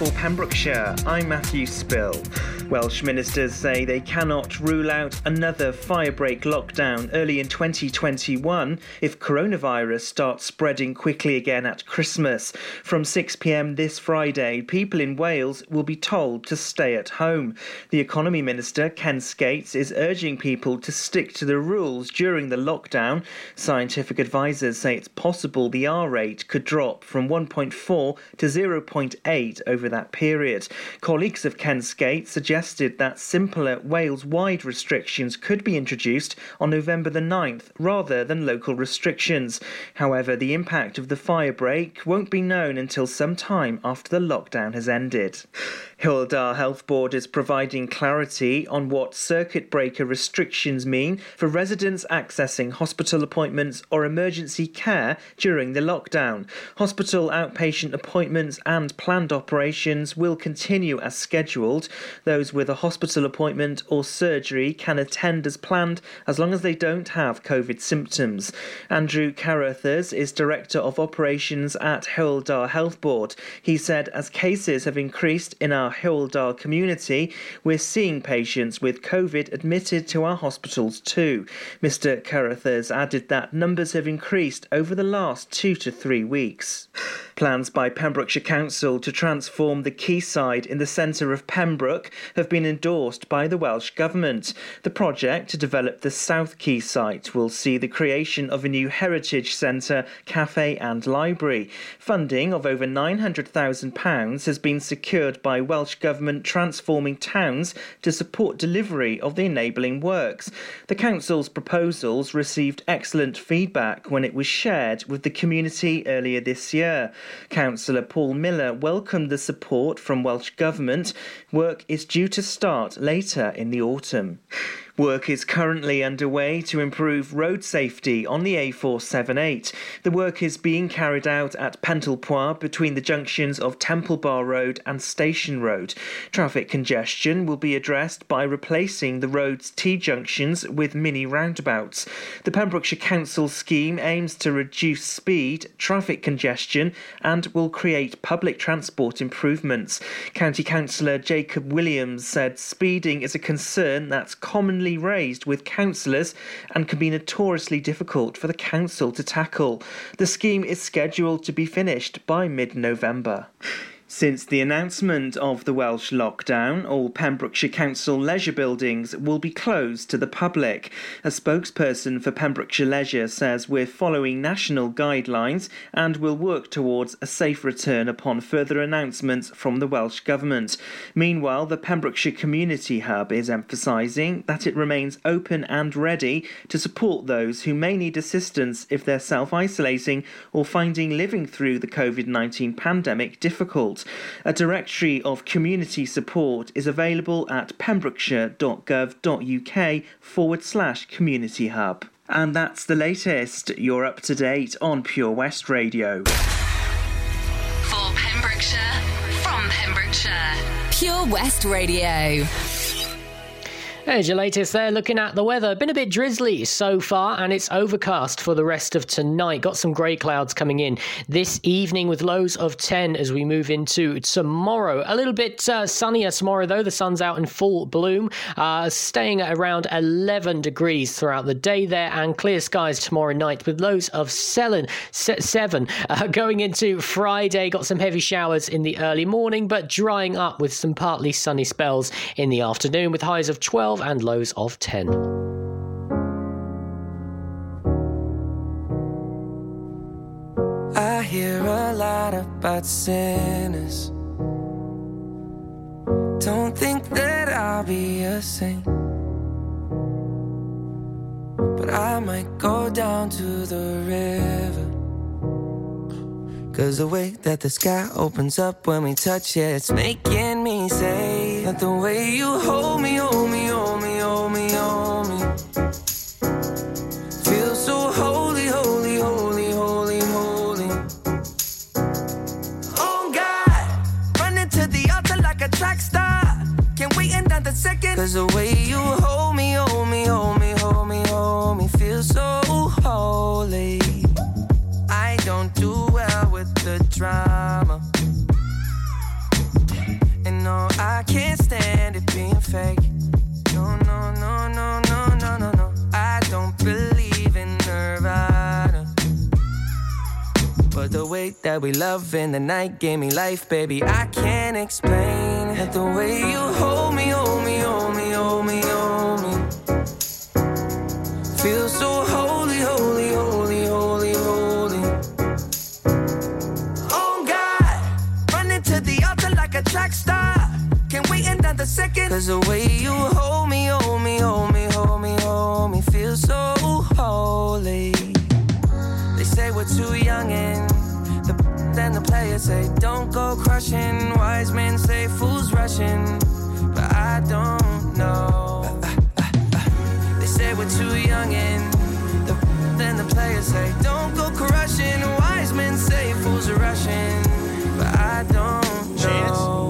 for Pembrokeshire, I'm Matthew Spill. Welsh ministers say they cannot rule out another firebreak lockdown early in 2021 if coronavirus starts spreading quickly again at Christmas. From 6pm this Friday, people in Wales will be told to stay at home. The Economy Minister, Ken Skates, is urging people to stick to the rules during the lockdown. Scientific advisors say it's possible the R rate could drop from 1.4 to 0.8 over that period. Colleagues of Ken Skates suggested that simpler Wales wide restrictions could be introduced on November the 9th rather than local restrictions. However, the impact of the fire break won't be known until some time after the lockdown has ended. Dda Health Board is providing clarity on what circuit breaker restrictions mean for residents accessing hospital appointments or emergency care during the lockdown. Hospital outpatient appointments and planned operations will continue as scheduled. Those with a hospital appointment or surgery can attend as planned as long as they don't have COVID symptoms. Andrew Carruthers is Director of Operations at Dda Health Board. He said as cases have increased in our Hywel Dda community, we're seeing patients with COVID admitted to our hospitals too. Mr. Carruthers added that numbers have increased over the last two to three weeks. Plans by Pembrokeshire Council to transform the quayside in the centre of Pembroke have been endorsed by the Welsh Government. The project to develop the South Quay site will see the creation of a new heritage centre, cafe and library. Funding of over £900,000 has been secured by Welsh Government Transforming Towns to support delivery of the enabling works. The Council's proposals received excellent feedback when it was shared with the community earlier this year. Councillor Paul Miller welcomed the support from Welsh Government. Work is due to start later in the autumn. Work is currently underway to improve road safety on the A478. The work is being carried out at Pentlepoir between the junctions of Temple Bar Road and Station Road. Traffic congestion will be addressed by replacing the road's T junctions with mini roundabouts. The Pembrokeshire Council scheme aims to reduce speed, traffic congestion, and will create public transport improvements. County Councillor Jacob Williams said speeding is a concern that's commonly raised with councillors and can be notoriously difficult for the council to tackle. The scheme is scheduled to be finished by mid November. Since the announcement of the Welsh lockdown, all Pembrokeshire Council leisure buildings will be closed to the public. A spokesperson for Pembrokeshire Leisure says we're following national guidelines and will work towards a safe return upon further announcements from the Welsh Government. Meanwhile, the Pembrokeshire Community Hub is emphasising that it remains open and ready to support those who may need assistance if they're self isolating or finding living through the COVID 19 pandemic difficult. A directory of community support is available at pembrokeshire.gov.uk forward slash community hub. And that's the latest. You're up to date on Pure West Radio. For Pembrokeshire, from Pembrokeshire, Pure West Radio. There's your latest there. Looking at the weather, been a bit drizzly so far, and it's overcast for the rest of tonight. Got some grey clouds coming in this evening with lows of 10 as we move into tomorrow. A little bit uh, sunnier tomorrow, though. The sun's out in full bloom, uh, staying at around 11 degrees throughout the day there, and clear skies tomorrow night with lows of seven. seven. Uh, going into Friday, got some heavy showers in the early morning, but drying up with some partly sunny spells in the afternoon with highs of 12 and lows of 10. I hear a lot about sinners. Don't think that I'll be a saint. But I might go down to the river. Cause the way that the sky opens up when we touch it, it's making me say that the way you hold me, hold me, hold me, hold me, hold me. Feels so holy, holy, holy, holy, holy. Oh God, running to the altar like a track star. Can't wait another second. Cause the way you hold me, hold me, hold me, hold me, hold me, feels so holy. I don't do with the drama. And no, I can't stand it being fake. No, no, no, no, no, no, no, no. I don't believe in Nirvana. But the way that we love in the night gave me life, baby. I can't explain that the way you hold me Cause the way you hold me, hold me, hold me, hold me, hold me, feel so holy. They say we're too young and the then the players say don't go crushing. Wise men say fools rushing, but I don't know. They say we're too young and the then the players say don't go crushing. Wise men say fools are rushing, but I don't know. Chance.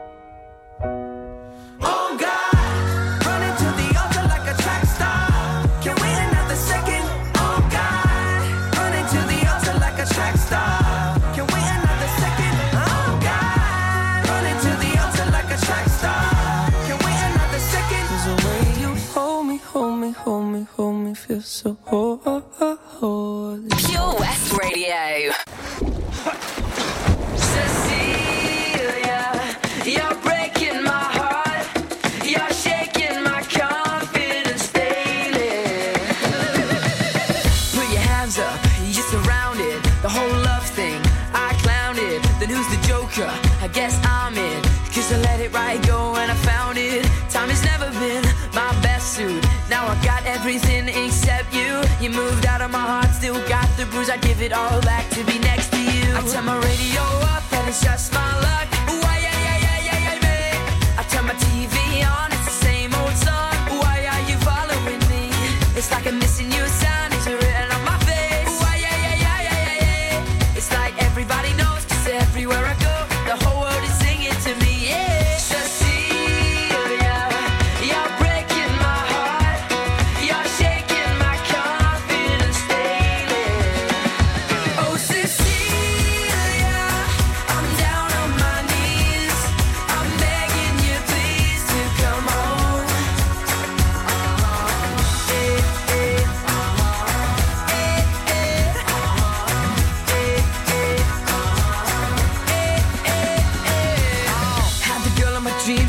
Feel so holy. Pure West Radio. got the bruise. I give it all back to be next to you. I turn my radio up and it's just my luck.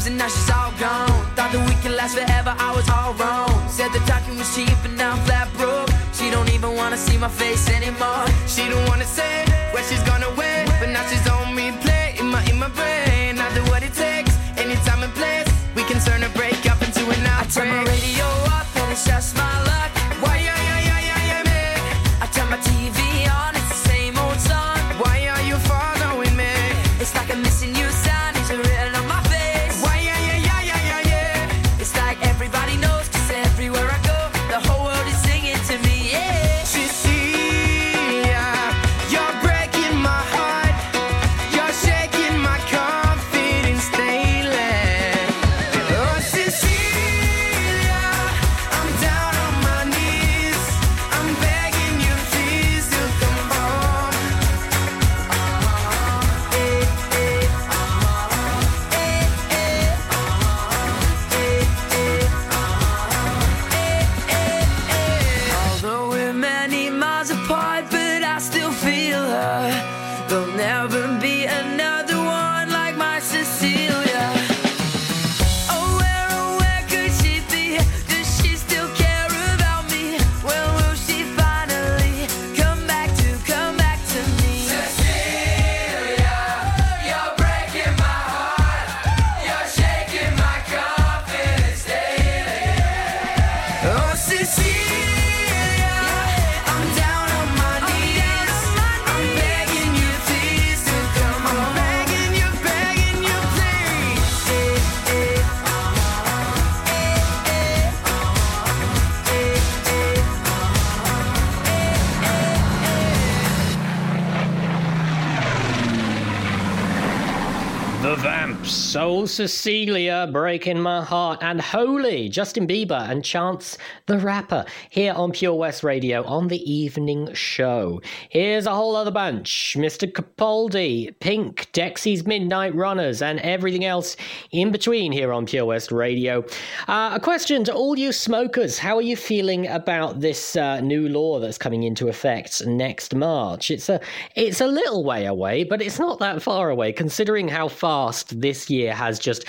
Dreams and now she's all gone. Thought that we could last forever, I was all wrong. Said the talking was cheap and now I'm flat broke. She don't even wanna see my face anymore. She don't wanna say course. Soul Cecilia, Breaking My Heart, and Holy, Justin Bieber and Chance the Rapper, here on Pure West Radio on the evening show. Here's a whole other bunch Mr. Capaldi, Pink, Dexy's Midnight Runners, and everything else in between here on Pure West Radio. Uh, a question to all you smokers How are you feeling about this uh, new law that's coming into effect next March? It's a, it's a little way away, but it's not that far away considering how fast this year has just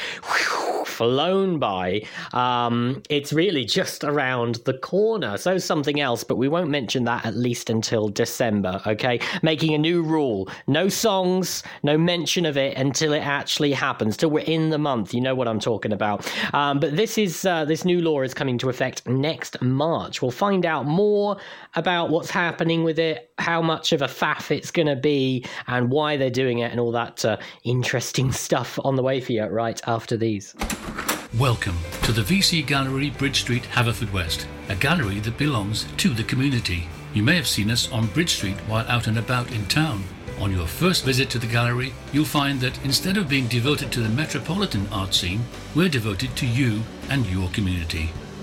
flown by. Um, it's really just around the corner. So something else, but we won't mention that at least until December, okay? Making a new rule. No songs, no mention of it until it actually happens, till we're in the month. You know what I'm talking about. Um, but this is uh, this new law is coming to effect next March. We'll find out more about what's happening with it, how much of a faff it's going to be, and why they're doing it, and all that uh, interesting stuff on the way for you right after these. Welcome to the VC Gallery, Bridge Street, Haverfordwest, a gallery that belongs to the community. You may have seen us on Bridge Street while out and about in town. On your first visit to the gallery, you'll find that instead of being devoted to the metropolitan art scene, we're devoted to you and your community.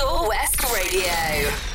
Pure West Radio.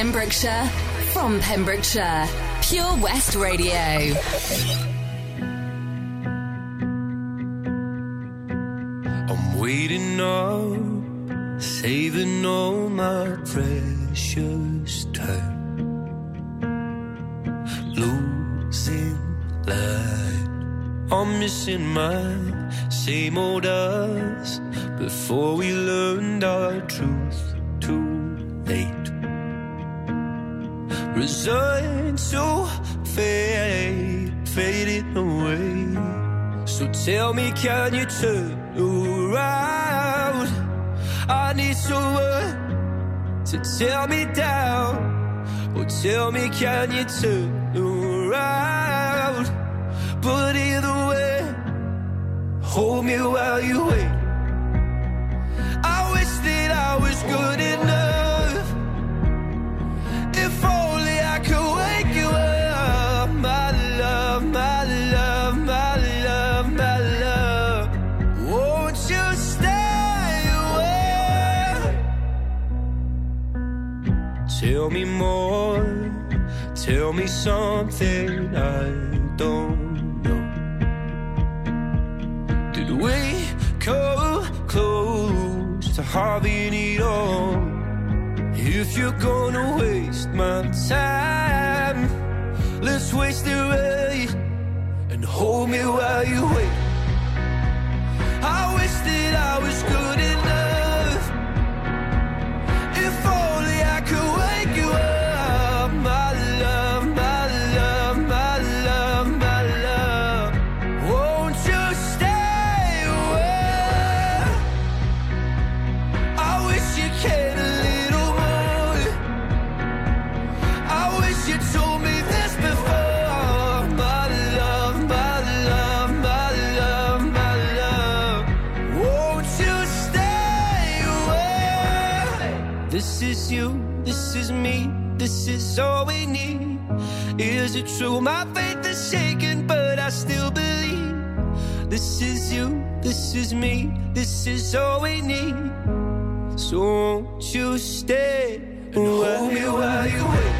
Pembrokeshire, from Pembrokeshire, Pure West Radio. I'm waiting up, saving all my precious time. Losing light, I'm missing my Same old us before we learned our truth Tell me, can you turn around? I need someone to tell me down. Oh, tell me, can you turn around? But either way, hold me while you wait. I wish that I was good enough. something I don't know. Did we come close to having it all? If you're gonna waste my time, let's waste it away and hold me while you wait. is it true? My faith is shaken, but I still believe. This is you, this is me, this is all we need. So won't you stay and, hold me while you wait?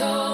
Raise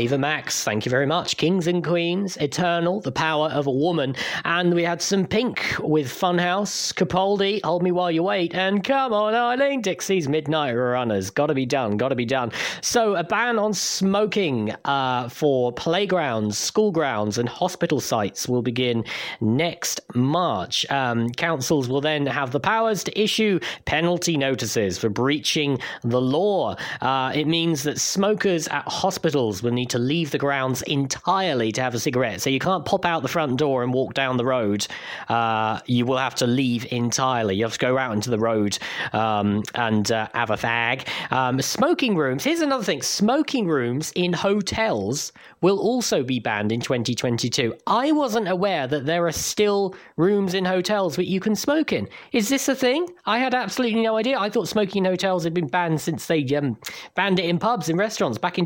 Ava Max, thank you very much. Kings and Queens, Eternal, The Power of a Woman. And we had some Pink with Funhouse, Capaldi, Hold Me While You Wait, and Come On Eileen Dexys Midnight Runners. Gotta be done, gotta be done. So, a ban on smoking uh, for playgrounds, school grounds, and hospital sites will begin next March. Um, councils will then have the powers to issue penalty notices for breaching the law. Uh, it means that smokers at hospitals will need to leave the grounds entirely to have a cigarette. So you can't pop out the front door and walk down the road. Uh, you will have to leave entirely. You have to go out into the road um, and uh, have a fag. Um, smoking rooms. Here's another thing smoking rooms in hotels will also be banned in 2022. I wasn't aware that there are still rooms in hotels that you can smoke in. Is this a thing? I had absolutely no idea. I thought smoking in hotels had been banned since they um, banned it in pubs and restaurants back in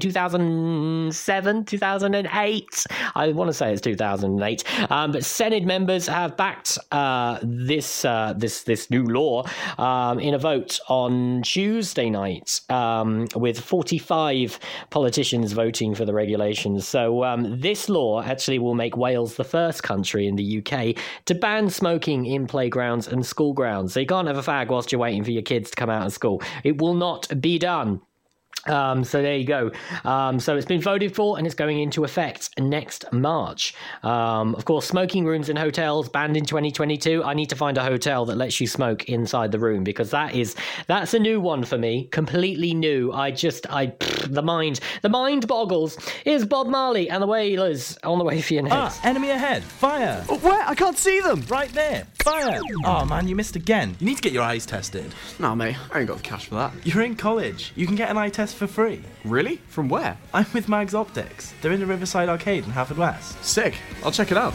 2007, 2008. I want to say it's 2008. Um, but Senedd members have backed uh, this uh, this this new law um, in a vote on Tuesday night, um, with 45 politicians voting for the regulations. So um, this law actually will make Wales the first country in the UK to ban smoking in playgrounds and school grounds. So you can't have a fag whilst you're waiting for your kids to come out of school. It will not be done. Um, so there you go. Um, so it's been voted for and it's going into effect next March. Um, of course, smoking rooms in hotels banned in 2022. I need to find a hotel that lets you smoke inside the room because that is that's a new one for me, completely new. I just I pfft, the mind the mind boggles. Is Bob Marley and the Wailers on the way for your next? Ah, enemy ahead. Fire. Where? I can't see them. Right there. Fire. Oh man, you missed again. You need to get your eyes tested. Nah, mate, I ain't got the cash for that. You're in college. You can get an eye test for free. Really? From where? I'm with Mags Optics. They're in the Riverside Arcade in Haverfordwest. Sick. I'll check it out.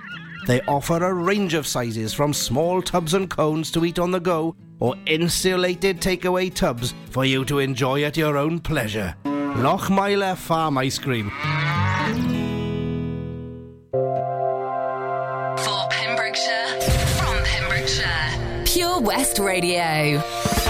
They offer a range of sizes from small tubs and cones to eat on the go or insulated takeaway tubs for you to enjoy at your own pleasure. Lochmeyler Farm Ice Cream. For Pembrokeshire, from Pembrokeshire, Pure West Radio.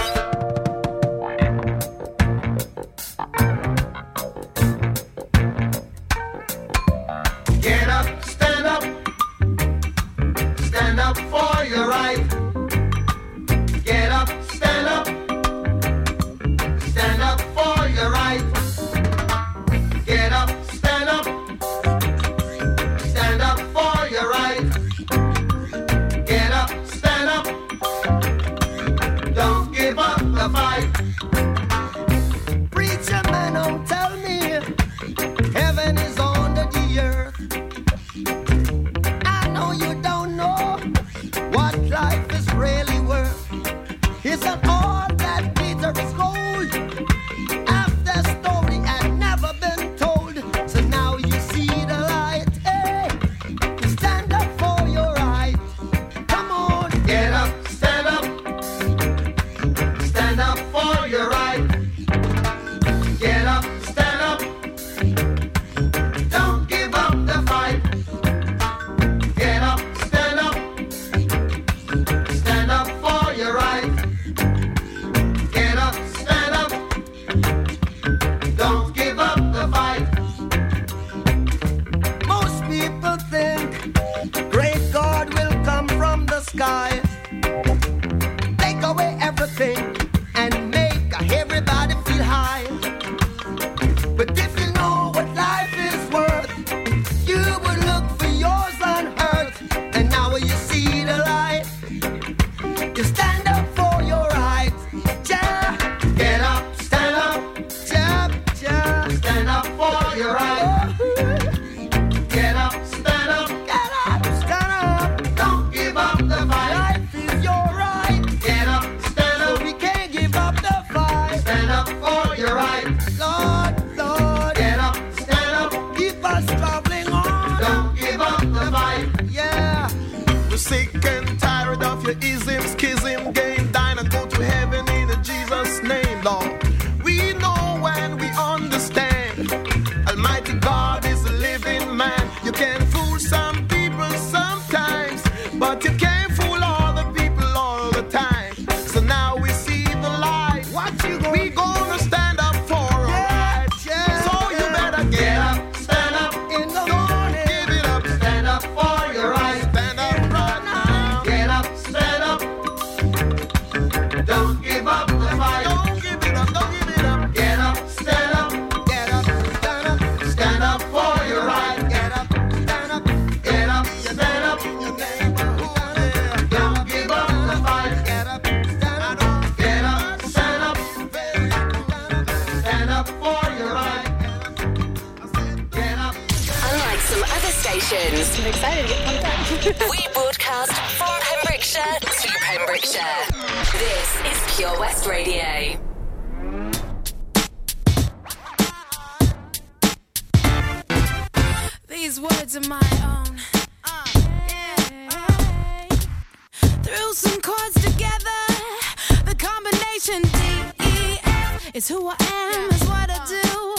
Combination D E F is who I am, is what I do.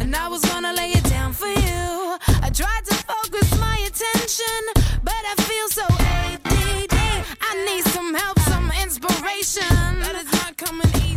And I was gonna lay it down for you. I tried to focus my attention, but I feel so ADD. I need some help, some inspiration. That is not coming easily.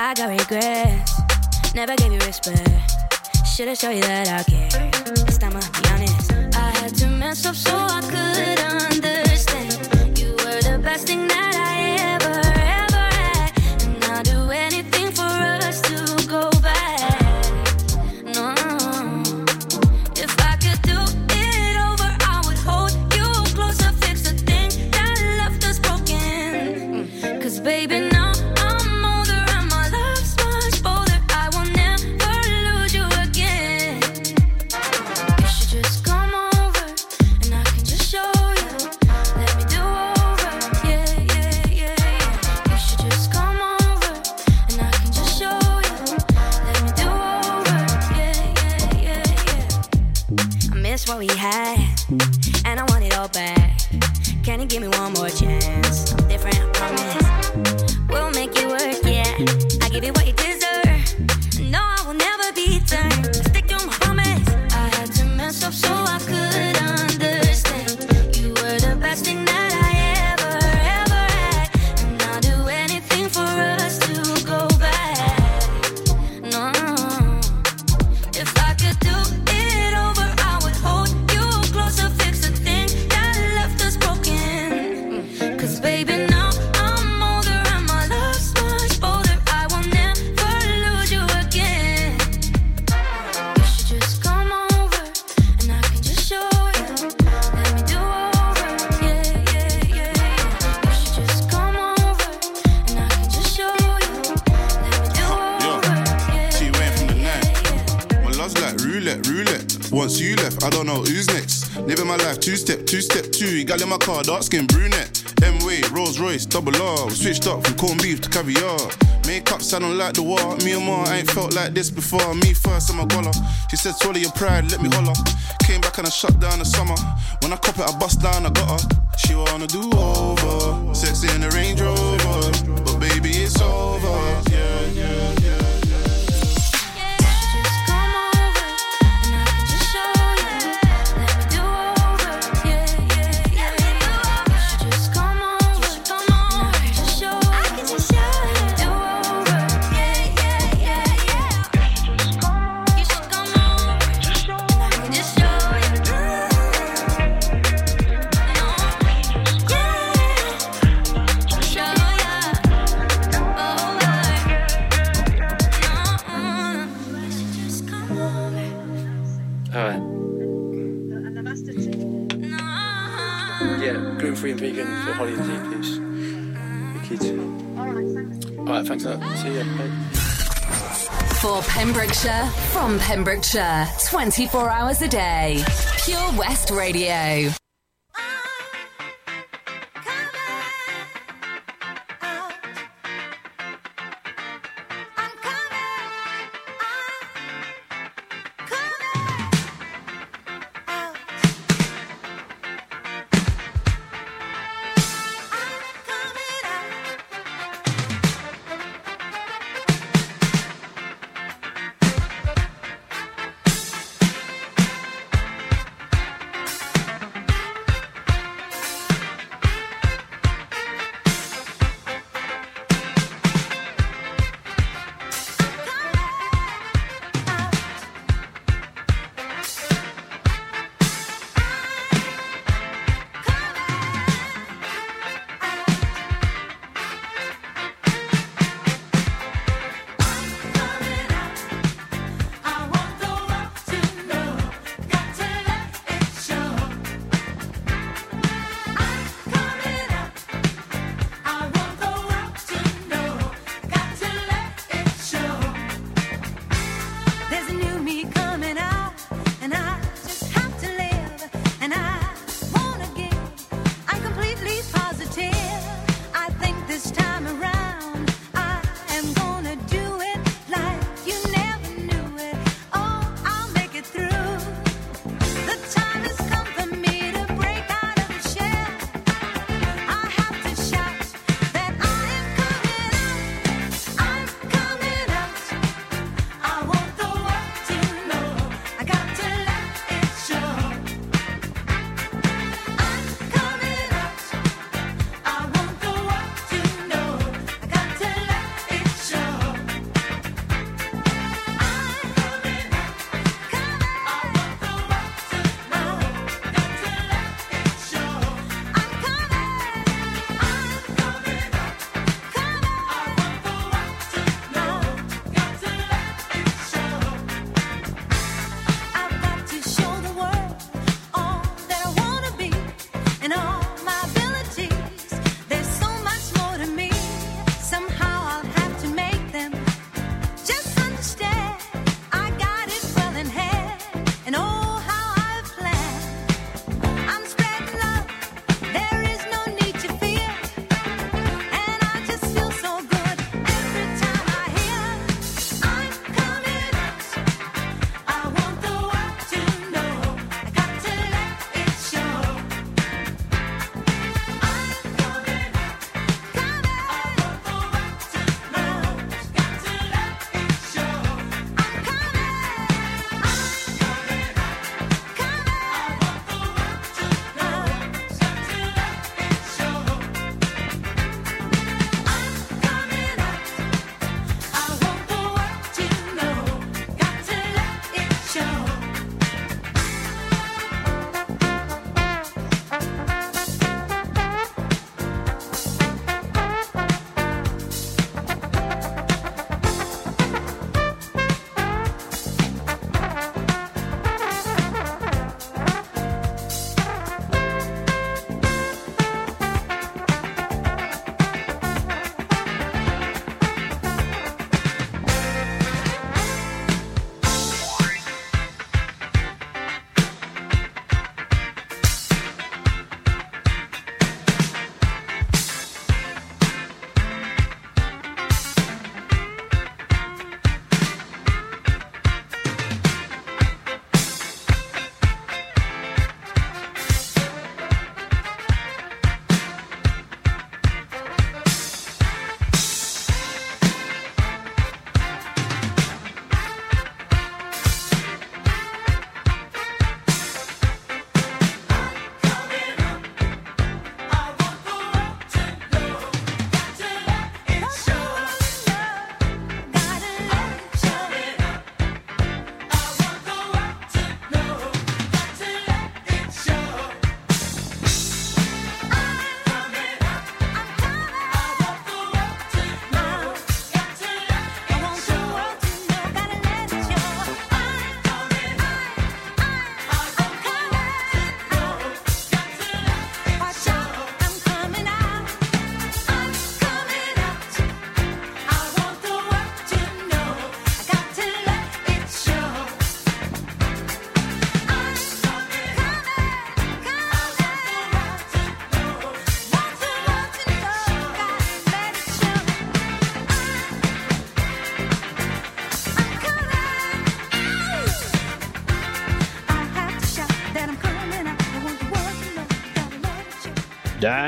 I got regrets. Never gave you respect. Should've showed you that I care. This time I'll be honest. I had to mess up so I could understand. Who's next. Living my life two step, two step two. Gal in my car, dark skin brunette. M way, Rolls Royce, double R. We switched up from corned beef to caviar. Makeup sounding like the war. Me and Ma ain't felt like this before. Me first, I'm a goller. She said, swallow your pride, let me holler. Came back and I shut down the summer. When I cop it, I bust down, I got her. She wanna do over. Sexy in the Range Rover. But baby, it's over. Yeah, yeah, Holly and Z, please. The kids. Alright, thanks a lot. See. Bye. For Pembrokeshire, from Pembrokeshire, 24 hours a day. Pure West Radio.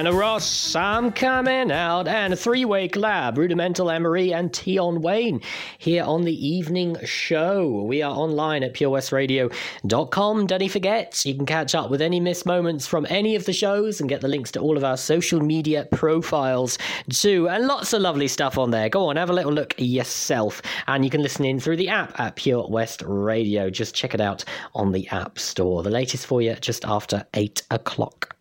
Diana Ross, I'm coming out, and a three way collab, Rudimental Anne-Marie and Tion Wayne, here on the evening show. We are online at purewestradio.com. Don't forget, you can catch up with any missed moments from any of the shows and get the links to all of our social media profiles too, and lots of lovely stuff on there. Go on, have a little look yourself, and you can listen in through the app at Pure West Radio. Just check it out on the App Store. The latest for you just after 8 o'clock.